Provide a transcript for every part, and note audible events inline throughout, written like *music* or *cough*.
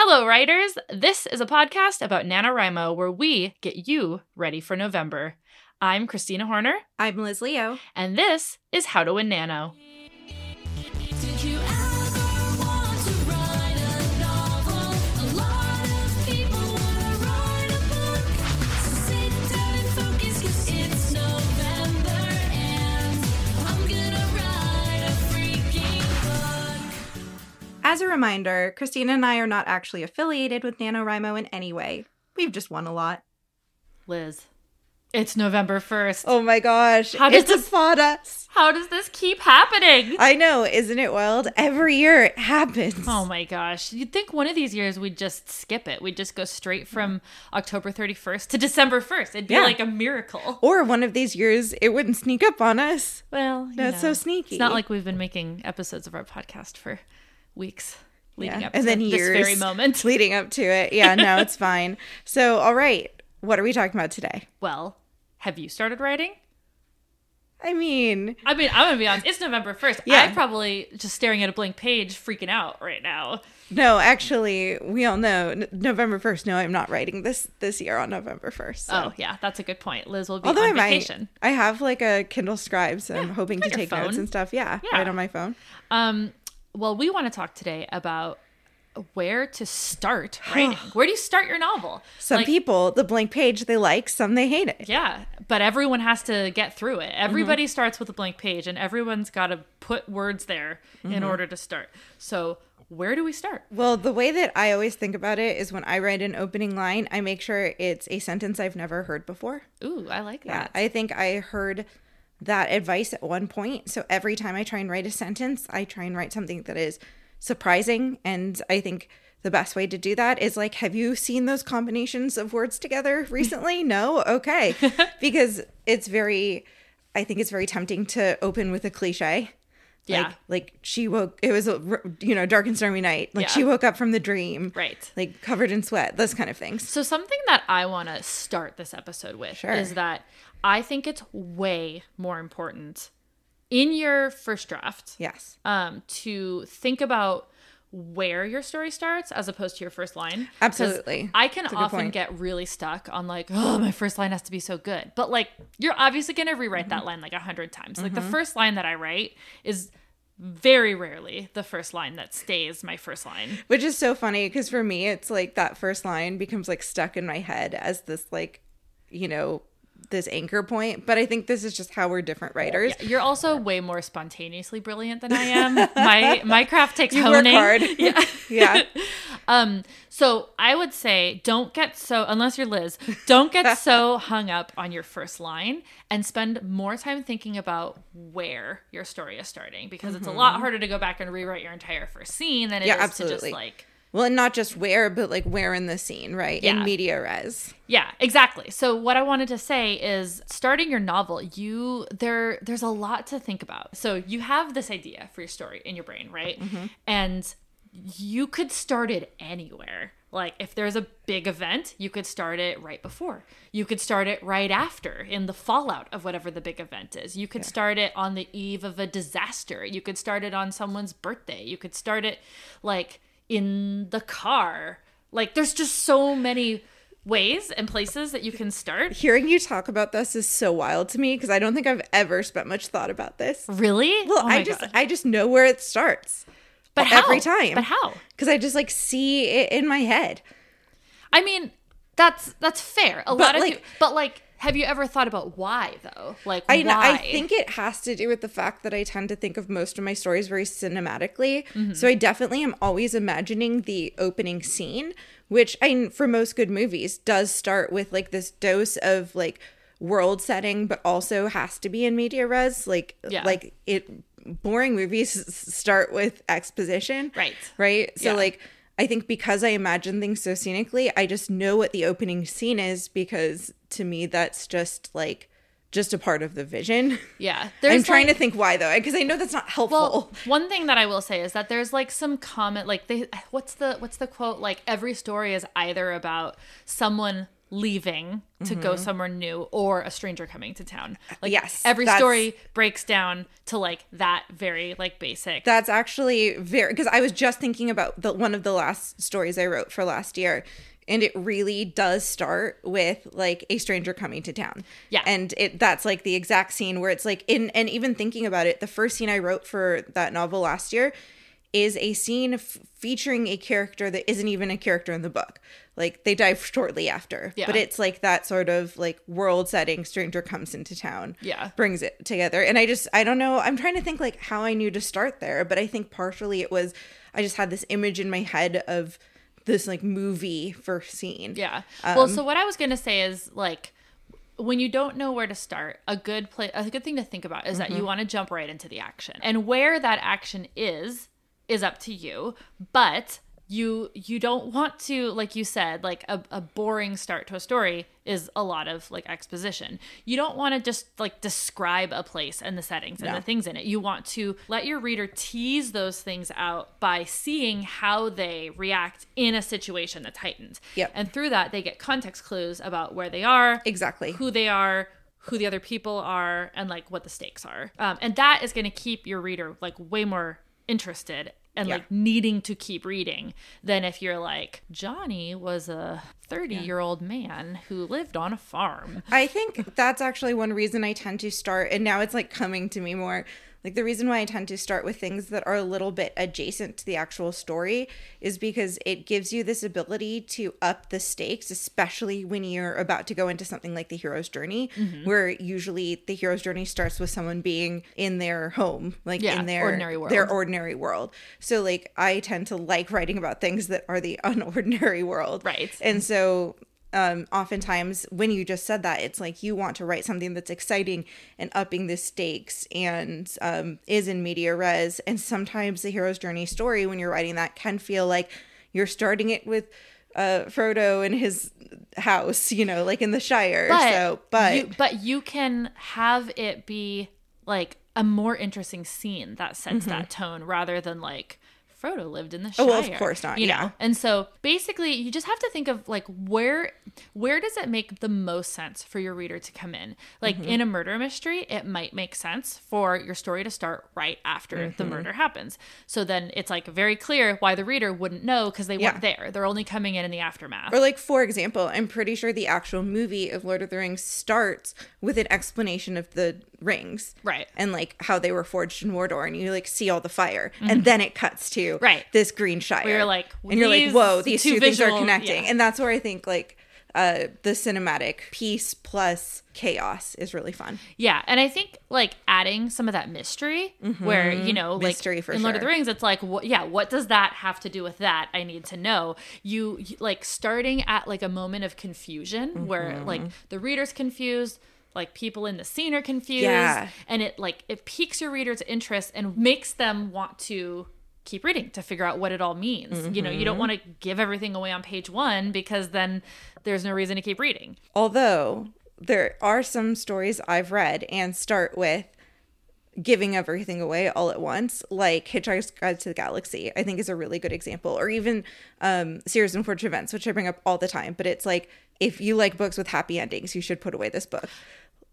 Hello, writers! This is a podcast about NaNoWriMo where we get you ready for November. I'm Kristina Horner, I'm Liz Leo. and this is How to Win Nano. As a reminder, Kristina and I are not actually affiliated with NaNoWriMo in any way. We've just won a lot. Liz, it's November 1st. Oh my gosh. How does it's this- upon us. How does this keep happening? I know, isn't it wild? Every year it happens. Oh my gosh. You'd think one of these years we'd just skip it. We'd just go straight from October 31st to December 1st. It'd be Yeah. like a miracle. Or one of these years it wouldn't sneak up on us. Well, you That's know, so sneaky. It's not like we've been making episodes of our podcast for weeks leading Yeah. up and to then this years very moment. *laughs* leading up to it. Yeah, no, it's *laughs* fine. So, all right. What are we talking about today? Well, have you started writing? I mean, I mean, I'm gonna be honest. It's November 1st. Yeah. I'm probably just staring at a blank page, freaking out right now. no, actually, we all know N- November 1st. No, I'm not writing this this year on November 1st. so- Oh yeah, that's a good point. Liz will be Although on I might. I have like a Kindle Scribe, so I'm hoping to take notes and stuff. Yeah, Yeah. right on my phone. Um, well, we want to talk today about where to start writing. where do you start your novel? Some Like, people, the blank page they like, some they hate it. Yeah, but everyone has to get through it. Mm-hmm. Everybody starts with a blank page, and everyone's got to put words there Mm-hmm. in order to start. So, where do we start? Well, the way that I always think about it is when I write an opening line, I make sure it's a sentence I've never heard before. Ooh, I like Yeah, that. I think I heard that advice at one point. So every time I try and write a sentence, I try and write something that is surprising. And I think the best way to do that is like, have you seen those combinations of words together *laughs* recently? no? Okay. *laughs* because it's very, I think it's very tempting to open with a cliche. Yeah. Like, like she woke, it was a, you know, dark and stormy night. Like Yeah. she woke up from the dream. Right. Like covered in sweat, those kind of things. So, something that I want to start this episode with Sure. is that I think it's way more important in your first draft Yes. um, to think about where your story starts as opposed to your first line. Absolutely. I can That's a good often point. get really stuck on like, oh, my first line has to be so good. But like, you're obviously going to rewrite Mm-hmm. that line like a hundred times. Like, the first line that I write is very rarely the first line that stays my first line. Which is so funny because for me, it's like that first line becomes like stuck in my head as this, like, you know, this anchor point. But I think this is just how we're different writers. You're also way more spontaneously brilliant than I *laughs* am. my my craft takes You work honing. hard. *laughs* Yeah. *laughs* Yeah. Um, so I would say don't get so unless you're Liz, don't get so hung up on your first line and spend more time thinking about where your story is starting because it's a lot harder to go back and rewrite your entire first scene than it is Mm-hmm. Yeah, to just like Well, and not just where, but like where in the scene, right? Yeah. In media res. Yeah, exactly. So what I wanted to say is starting your novel, you there there's a lot to think about. So you have this idea for your story in your brain, right? Mm-hmm. And you could start it anywhere. Like if there's a big event, you could start it right before. You could start it right after in the fallout of whatever the big event is. You could start it on the eve of a disaster. You could start it on someone's birthday. You could start it like in the car. Like there's just so many ways and places that you can start. Hearing you talk about this is so wild to me because I don't think I've ever spent much thought about this. Really? Well, Oh I just God. I just know where it starts. but how? every time. But how? Because I just like see it in my head. I mean, that's that's fair. A But, lot of like- you, but like have you ever thought about why though? Like I, why? I think it has to do with the fact that I tend to think of most of my stories very cinematically. Mm-hmm. So I definitely am always imagining the opening scene, which I for most good movies does start with like this dose of like world setting, but also has to be in media res. Like Yeah. like it boring movies *laughs* start with exposition. Right. Right. So Yeah. like I think because I imagine things so scenically, I just know what the opening scene is because to me that's just like just a part of the vision. *laughs* yeah. I'm trying like- to think why though, because I know that's not helpful. Well, one thing that I will say is that there's like some comment like they what's the what's the quote like every story is either about someone leaving to go mm-hmm. somewhere new or a stranger coming to town. Like Yes, every story breaks down to like that very like basic. That's actually very because I was just thinking about the one of the last stories I wrote for last year, and it really does start with like a stranger coming to town. Yeah. and it that's like the exact scene where it's like in and even thinking about it, the first scene I wrote for that novel last year is a scene f- featuring a character that isn't even a character in the book. Like they die shortly after, Yeah. but it's like that sort of like world setting. Stranger comes into town Yeah. brings it together and i just i don't know i'm trying to think like how i knew to start there but i think partially it was i just had this image in my head of this like movie first scene Yeah. Um, well, so what I was gonna say is like when you don't know where to start, a good play a good thing to think about is that Mm-hmm. you want to jump right into the action. And where that action is is up to you, but you you don't want to like you said like a, a boring start to a story is a lot of like exposition you don't want to just like describe a place and the settings and No. the things in it you want to let your reader tease those things out by seeing how they react in a situation that's heightened Yep. and through that they get context clues about where they are Exactly. who they are who the other people are and like what the stakes are um, and that is going to keep your reader like way more interested and Yeah. like needing to keep reading than if you're like johnny was a 30 year old man who lived on a farm I think that's actually one reason I tend to start, and now it's like coming to me more. Like the reason why I tend to start with things that are a little bit adjacent to the actual story is because it gives you this ability to up the stakes, especially when you're about to go into something like the hero's journey, Mm-hmm. where usually the hero's journey starts with someone being in their home, like Yeah, in their ordinary world. their ordinary world. So like I tend to like writing about things that are the *laughs* unordinary world. Right. And so um oftentimes when you just said that it's like you want to write something that's exciting and upping the stakes and um is in media res. And sometimes the hero's journey story when you're writing that can feel like you're starting it with uh Frodo in his house you know like in the Shire. But so but you, but you can have it be like a more interesting scene that sets that tone rather than like Frodo lived in the Shire. Mm-hmm. Oh, well, of course not, You yeah. know, and so basically, you just have to think of like where where does it make the most sense for your reader to come in? Like Mm-hmm. in a murder mystery, it might make sense for your story to start right after the Mm-hmm. murder happens. So then it's like very clear why the reader wouldn't know because they Yeah. weren't there. They're only coming in in the aftermath. Or like for example, I'm pretty sure the actual movie of Lord of the Rings starts with an explanation of the rings. Right. And like how they were forged in Mordor and you like see all the fire. And then it cuts to Mm-hmm. Right. this green shire. Where you're like, and you're like, whoa, these two two, things are connecting. yeah. And that's where I think like uh the cinematic piece plus chaos is really fun. Yeah, and I think like adding some of that mystery, where you know, like Mm-hmm. Mystery for in Lord of the. Rings, it's like, what, yeah, what does that have to do with that? I need to know. You, like starting at like a moment of confusion where Mm-hmm. like the reader's confused. Like people in the scene are confused, Yeah. and it like it piques your reader's interest and makes them want to keep reading to figure out what it all means. You know, you Mm-hmm. don't want to give everything away on page one because then there's no reason to keep reading. Although there are some stories I've read and start with giving everything away all at once, like Hitchhiker's Guide to the Galaxy, I think is a really good example. Or even um, Series of Unfortunate Events, which I bring up all the time. But it's like, if you like books with happy endings, you should put away this book.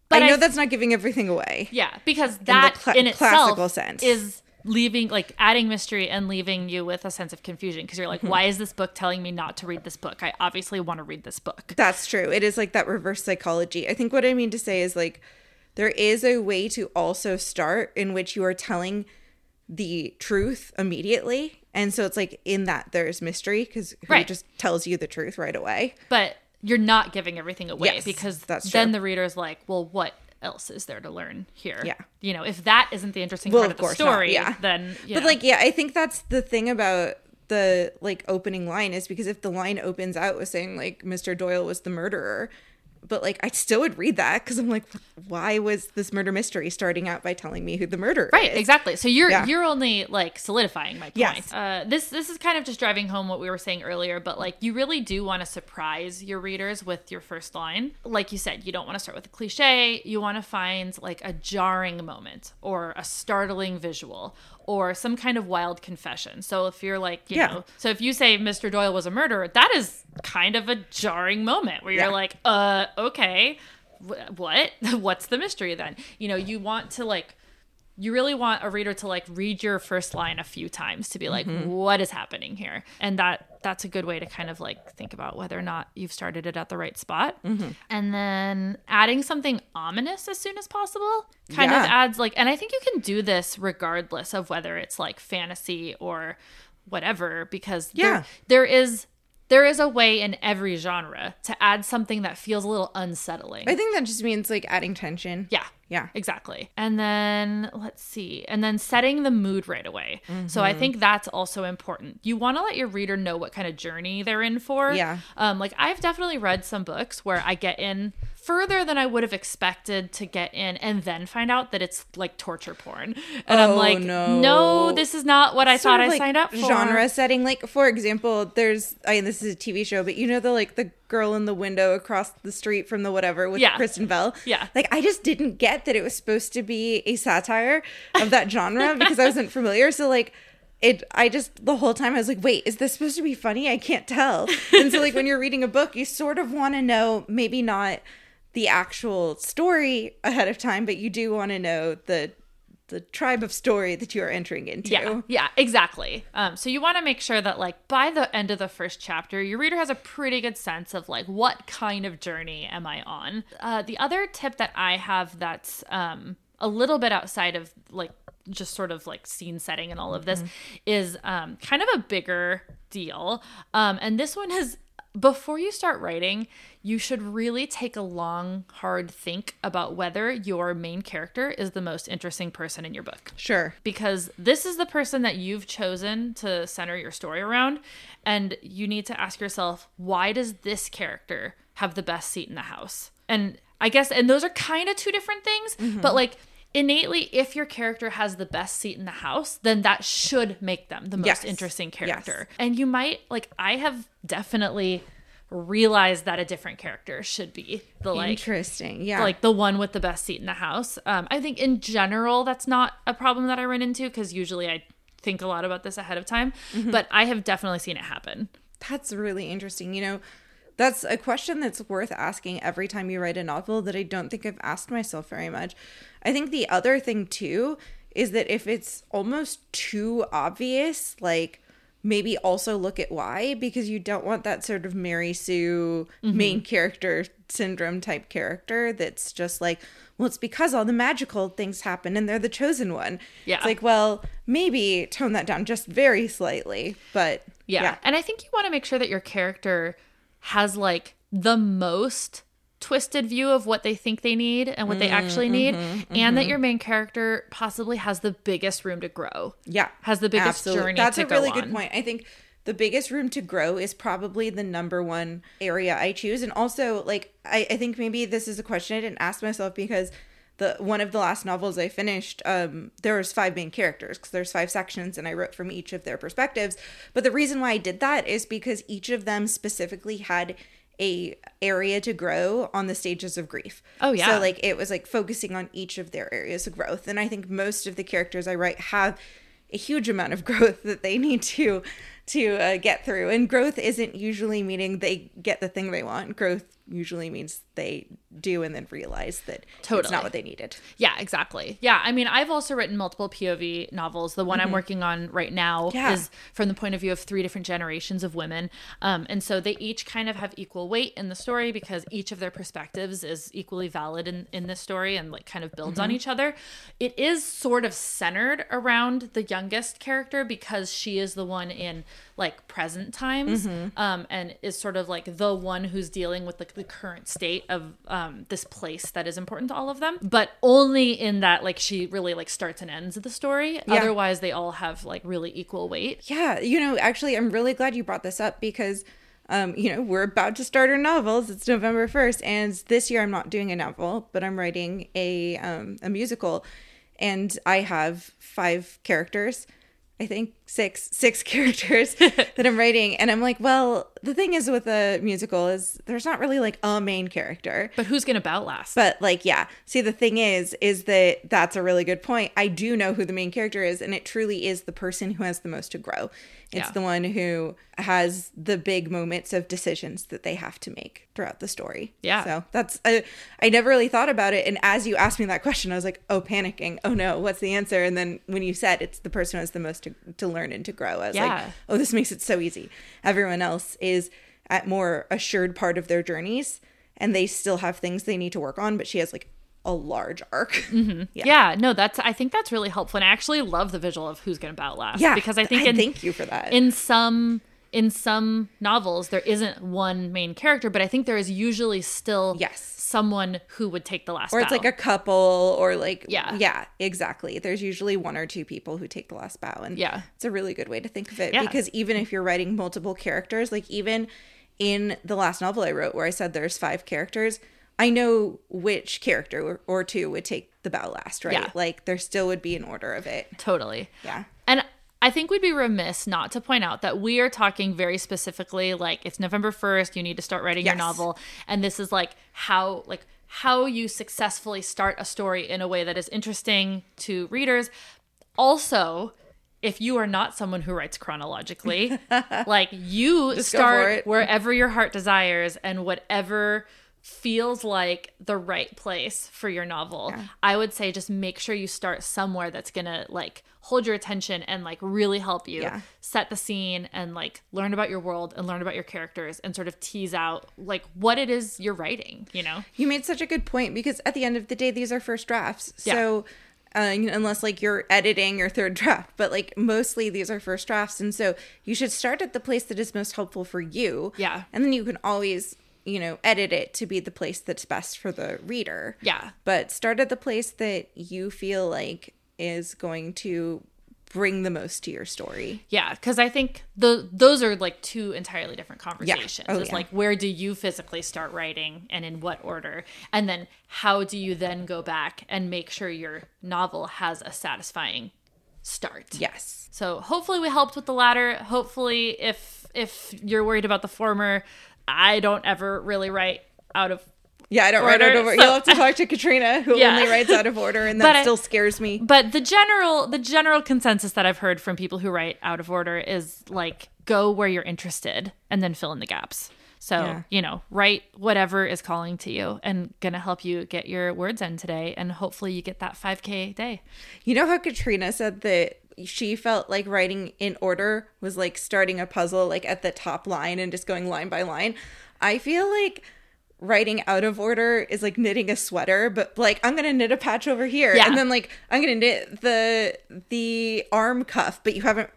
But I know I- that's not giving everything away. Yeah, because that in classical itself sense. is leaving like adding mystery and leaving you with a sense of confusion because you're like Mm-hmm. why is this book telling me not to read this book i obviously want to read this book That's true. It is like that reverse psychology. I think what I mean to say is like there is a way to also start in which you are telling the truth immediately. And so it's like in that there's mystery because who Right. just tells you the truth right away. but you're not giving everything away Yes, because that's then the reader's like well what else is there to learn here Yeah. you know if that isn't the interesting Well, part of of the not, story yeah. then But know. like yeah, I think that's the thing about the like opening line is because if the line opens out with saying like Mr. Doyle was the murderer, but like I still would read that because I'm like, why was this murder mystery starting out by telling me who the murderer Right, is? exactly. So you're Yeah. you're only like solidifying my point. Yes. Uh, this this is kind of just driving home what we were saying earlier, but like you really do want to surprise your readers with your first line. Like you said, you don't want to start with a cliche. You want to find like a jarring moment or a startling visual or some kind of wild confession. So if you're like, you Yeah. know, so if you say Mr. Doyle was a murderer, that is kind of a jarring moment where you're Yeah. like, uh, okay, wh- what? *laughs* What's the mystery then? You know, you want to like, you really want a reader to like read your first line a few times to be like, "What is happening here? And that that's a good way to kind of like think about whether or not you've started it at the right spot. Mm-hmm. And then adding something ominous as soon as possible kind of adds like, and I think you can do this regardless of whether it's like fantasy or whatever, because there- Yeah. there is there is a way in every genre to add something that feels a little unsettling. I think that just means like adding tension. Yeah. Yeah. Exactly. And then let's see. And then setting the mood right away. So Mm-hmm. I think that's also important. You want to let your reader know what kind of journey they're in for. Yeah. Um, like I've definitely read some books where I get in further than I would have expected to get in and then find out that it's like torture porn. And I'm Oh, like, no. no, this is not what I thought of, I like, signed up for. Genre setting, like for example, there's I mean this is a TV show, but you know the like the girl in the window across the street from the whatever with Yeah. Kristen Bell. Yeah. Like I just didn't get that it was supposed to be a satire of that genre *laughs* because I wasn't familiar. So like it I just the whole time I was like, wait, is this supposed to be funny? I can't tell. And so like when you're reading a book, you sort of want to know maybe not the actual story ahead of time, but you do want to know the the tribe of story that you are entering into. Yeah, yeah, exactly. Um, so you want to make sure that like by the end of the first chapter, your reader has a pretty good sense of like what kind of journey am I on. Uh, the other tip that I have that's um, a little bit outside of like just sort of like scene setting and all of this is um, kind of a bigger deal. Um, and this one is before you start writing, you should really take a long, hard think about whether your main character is the most interesting person in your book Sure. because this is the person that you've chosen to center your story around and you need to ask yourself why does this character have the best seat in the house and i guess and those are kind of two different things Mm-hmm. but like innately if your character has the best seat in the house then that should make them the most Yes. interesting Yes. character and you might like i have definitely realized that a different character should be the like Interesting. Yeah. like the one with the best seat in the house. Um, I think in general that's not a problem that I run into because usually I think a lot about this ahead of time, Mm-hmm. but I have definitely seen it happen. that's really interesting. You know, that's a question that's worth asking every time you write a novel that I don't think I've asked myself very much. I think the other thing too is that if it's almost too obvious, like maybe also look at why because you don't want that sort of Mary Sue Mm-hmm. main character syndrome type character that's just like well it's because all the magical things happen and they're the chosen one. Yeah. It's like well maybe tone that down just very slightly, but Yeah. And I think you want to make sure that your character has like the most twisted view of what they think they need and what they mm, actually need mm-hmm, and that mm-hmm. your main character possibly has the biggest room to grow. Yeah. Has the biggest absolutely. journey That's a really on. good point. I think the biggest room to grow is probably the number one area I choose. And also, like, I, I think maybe this is a question I didn't ask myself because the one of the last novels I finished, um, there was five main characters because there's five sections and I wrote from each of their perspectives. But the reason why I did that is because each of them specifically had a area to grow on the stages of grief. Oh, yeah. So like it was like focusing on each of their areas of growth. And I think most of the characters I write have a huge amount of *laughs* growth that they need to to uh, get through. And growth isn't usually meaning they get the thing they want. Growth usually means they do and then realize that it's not what they needed. Yeah, exactly. Yeah, I mean, I've also written multiple POV novels. The one I'm working on right now Mm-hmm. Yeah. is from the point of view of three different generations of women. Um, and so they each kind of have equal weight in the story because each of their perspectives is equally valid in, in this story and like kind of builds Mm-hmm. on each other. It is sort of centered around the youngest character because she is the one in like present times Mm-hmm. um, and is sort of like the one who's dealing with like the current state of um, this place that is important to all of them but only in that like she really like starts and ends the story Yeah. otherwise they all have like really equal weight Yeah, you know, actually, I'm really glad you brought this up because, um, you know, we're about to start our novels. It's November 1st, and this year I'm not doing a novel, but I'm writing a um, a musical, and I have five characters. I think six six *laughs* characters that I'm writing, and I'm like, well, the thing is with a musical is there's not really like a main character. But who's gonna outlast? But like, yeah. See, the thing is, is that that's a really good point. I do know who the main character is, and it truly is the person who has the most to grow. It's Yeah. the one who has the big moments of decisions that they have to make throughout the story. Yeah. So that's I, I never really thought about it, and as you asked me that question, I was like, oh, panicking. Oh no, what's the answer? And then when you said it's the person who has the most to, to learn and to grow, I was like, oh, this makes it so easy. Everyone else is at more assured part of their journeys and they still have things they need to work on, but she has like a large arc. Mm-hmm. *laughs* yeah. no, that's I think that's really helpful. And I actually love the visual of who's gonna outlast. Yeah. Because I think in, thank you for that. in some in some novels there isn't one main character, but I think there is usually still Yes. Someone who would take the last or it's bow. like a couple or like Yeah. yeah exactly there's usually one or two people who take the last bow and Yeah. it's a really good way to think of it Yeah. because even if you're writing multiple characters like even in the last novel i wrote where i said there's five characters i know which character or, or two would take the bow last right Yeah. like there still would be an order of it totally. yeah And I think we'd be remiss not to point out that we are talking very specifically like it's November 1st, you need to start writing your novel. And this is like how like how you successfully start a story in a way that is interesting to readers. Also, if you are not someone who writes chronologically, *laughs* like you for start wherever your heart desires and whatever feels like the right place for your novel. I would say just make sure you start somewhere that's going to like hold your attention and like really help you Yeah. set the scene and like learn about your world and learn about your characters and sort of tease out like what it is you're writing, you know? You made such a good point because at the end of the day, these are first drafts. Yeah. So, uh, unless like you're editing your third *laughs* draft, but like mostly these are first drafts. And so you should start at the place that is most helpful for you. Yeah. And then you can always, you know, edit it to be the place that's best for the reader. Yeah. But start at the place that you feel like is going to bring the most to your story. Yeah, because I think the those are like two entirely different conversations. Oh, it's yeah. like where do you physically start writing and in what order, and then how do you then go back and make sure your novel has a satisfying start. Yes. So hopefully we helped with the latter. Hopefully, if if you're worried about the former, I don't ever really write out of Yeah, I don't write out of order. so- You'll have to talk to Katrina, who *laughs* Yeah. only writes out of order, and that I- still scares me. But the general the general consensus that I've heard from people who write out of order is like go where you're interested and then fill in the gaps. So, Yeah. you know, write whatever is calling to you and gonna help you get your words in today and hopefully you get that 5k day. You know how Katrina said that she felt like writing in order was like starting a puzzle like at the top line and just going line by line. I feel like writing out of order is like knitting a sweater, but like I'm gonna knit a patch over here, Yeah. and then like I'm gonna knit the the arm cuff, but you haven't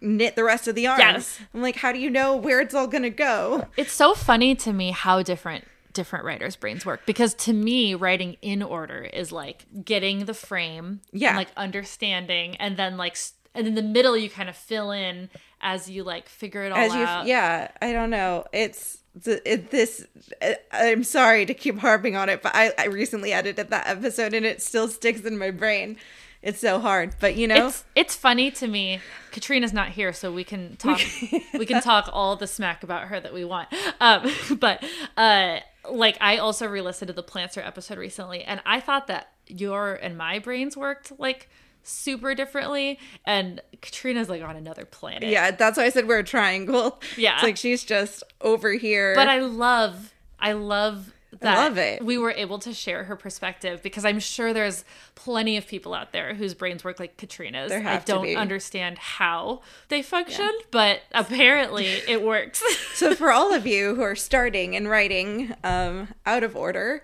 knit the rest of the arm. Yes. I'm like, how do you know where it's all gonna go? It's so funny to me how different different writers' brains work because to me writing in order is like getting the frame Yeah. and like understanding and then like and in the middle you kind of fill in as you like figure it all As you, out. yeah, I don't know. It's it, this. I'm sorry to keep harping on it, but I, I recently edited that episode and it still sticks in my brain. It's so hard, but you know, It's it's funny to me. Katrina's not here, so we can talk. we can *laughs* talk all the smack about her that we want. Um, *laughs* but uh, like I also re-listened to the Plantser episode recently, and I thought that your and my brains worked like super differently, and Katrina's like on another planet. yeah, that's why I said we're a triangle. Yeah. it's like she's just over here. But I love, I love that love it. we were able to share her perspective because I'm sure there's plenty of people out there whose brains work like Katrina's. There I have to don't be. understand how they function, but apparently it works. *laughs* so for all of you who are starting and writing um, out of order,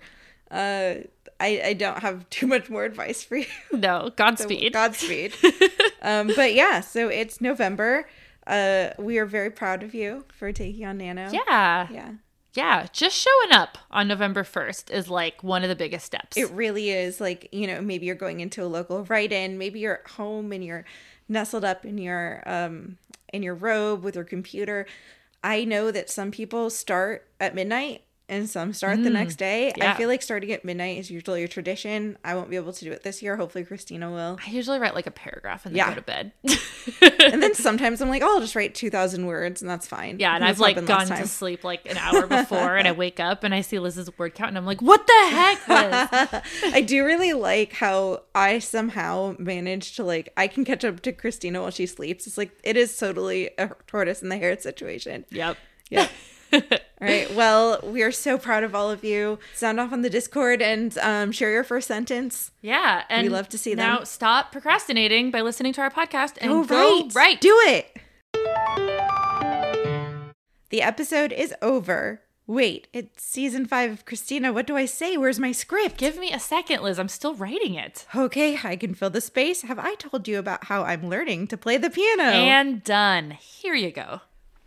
uh, I, I don't have too much more advice for you. *laughs* no, Godspeed. Godspeed. *laughs* um, but yeah, so it's November. Uh, we are very proud of you for taking on Nano. yeah. Yeah. Yeah. Just showing up on November 1st is like one of the biggest steps. It really is like, you know, maybe you're going into a local write-in, maybe you're at home and you're nestled up in your um in your robe with your computer. I know that some people start at midnight and some start the mm. next day. yeah. I feel like starting at midnight is usually a tradition. I won't be able to do it this year. Hopefully, Kristina will. I usually write like a paragraph and then Yeah. go to bed. And then sometimes I'm like, oh, I'll just write 2,000 words, and that's fine. yeah, and This I've like gone to sleep like an hour before, and I *laughs* wake up and I see Liz's word count, and I'm like, what the heck, *laughs* Liz? I do really like how I somehow manage to like I can catch up to Kristina while she sleeps. It's like it is totally a tortoise in the hare situation. yep. Yeah. *laughs* all *laughs* right. Well, we are so proud of all of you. Sound off on the Discord and um, share your first sentence. Yeah, and we love to see that. Now them. stop procrastinating by listening to our podcast and Oh, go right. right. Do it. The episode is over. Wait, it's season five of Kristina. What do I say? Where's my script? Give me a second, Liz. I'm still writing it. Okay, I can fill the space. Have I told you about how I'm learning to play the piano? And done. Here you go.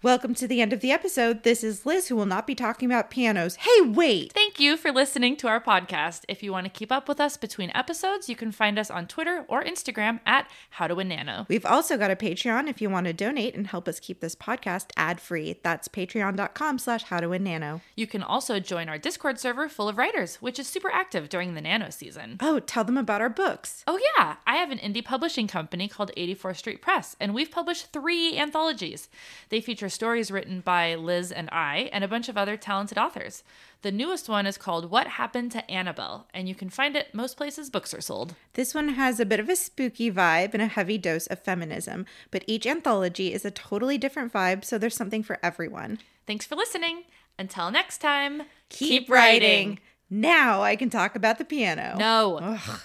Welcome to the end of the episode. This is Liz, who will not be talking about pianos. Hey, wait! Thank you for listening to our podcast. If you want to keep up with us between episodes, you can find us on Twitter or Instagram at How to Win Nano. We've also got a Patreon if you want to donate and help us keep this podcast ad-free. That's patreon.com slash how to win nano. You can also join our Discord server full of writers, which is super active during the Nano season. Oh, tell them about our books. Oh, yeah, I have an indie publishing company called 84th Street Press, and we've published three anthologies. They feature stories written by Liz and I, and a bunch of other talented authors. The newest one is called What Happened to Annabell, and you can find it most places books are sold. This one has a bit of a spooky vibe and a heavy dose of feminism, but each anthology is a totally different vibe, so there's something for everyone. Thanks for listening. Until next time, Keep writing. Now I can talk about the piano. No. Freaking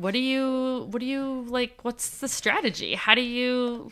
What do you, what do you like? What's the strategy? How do you.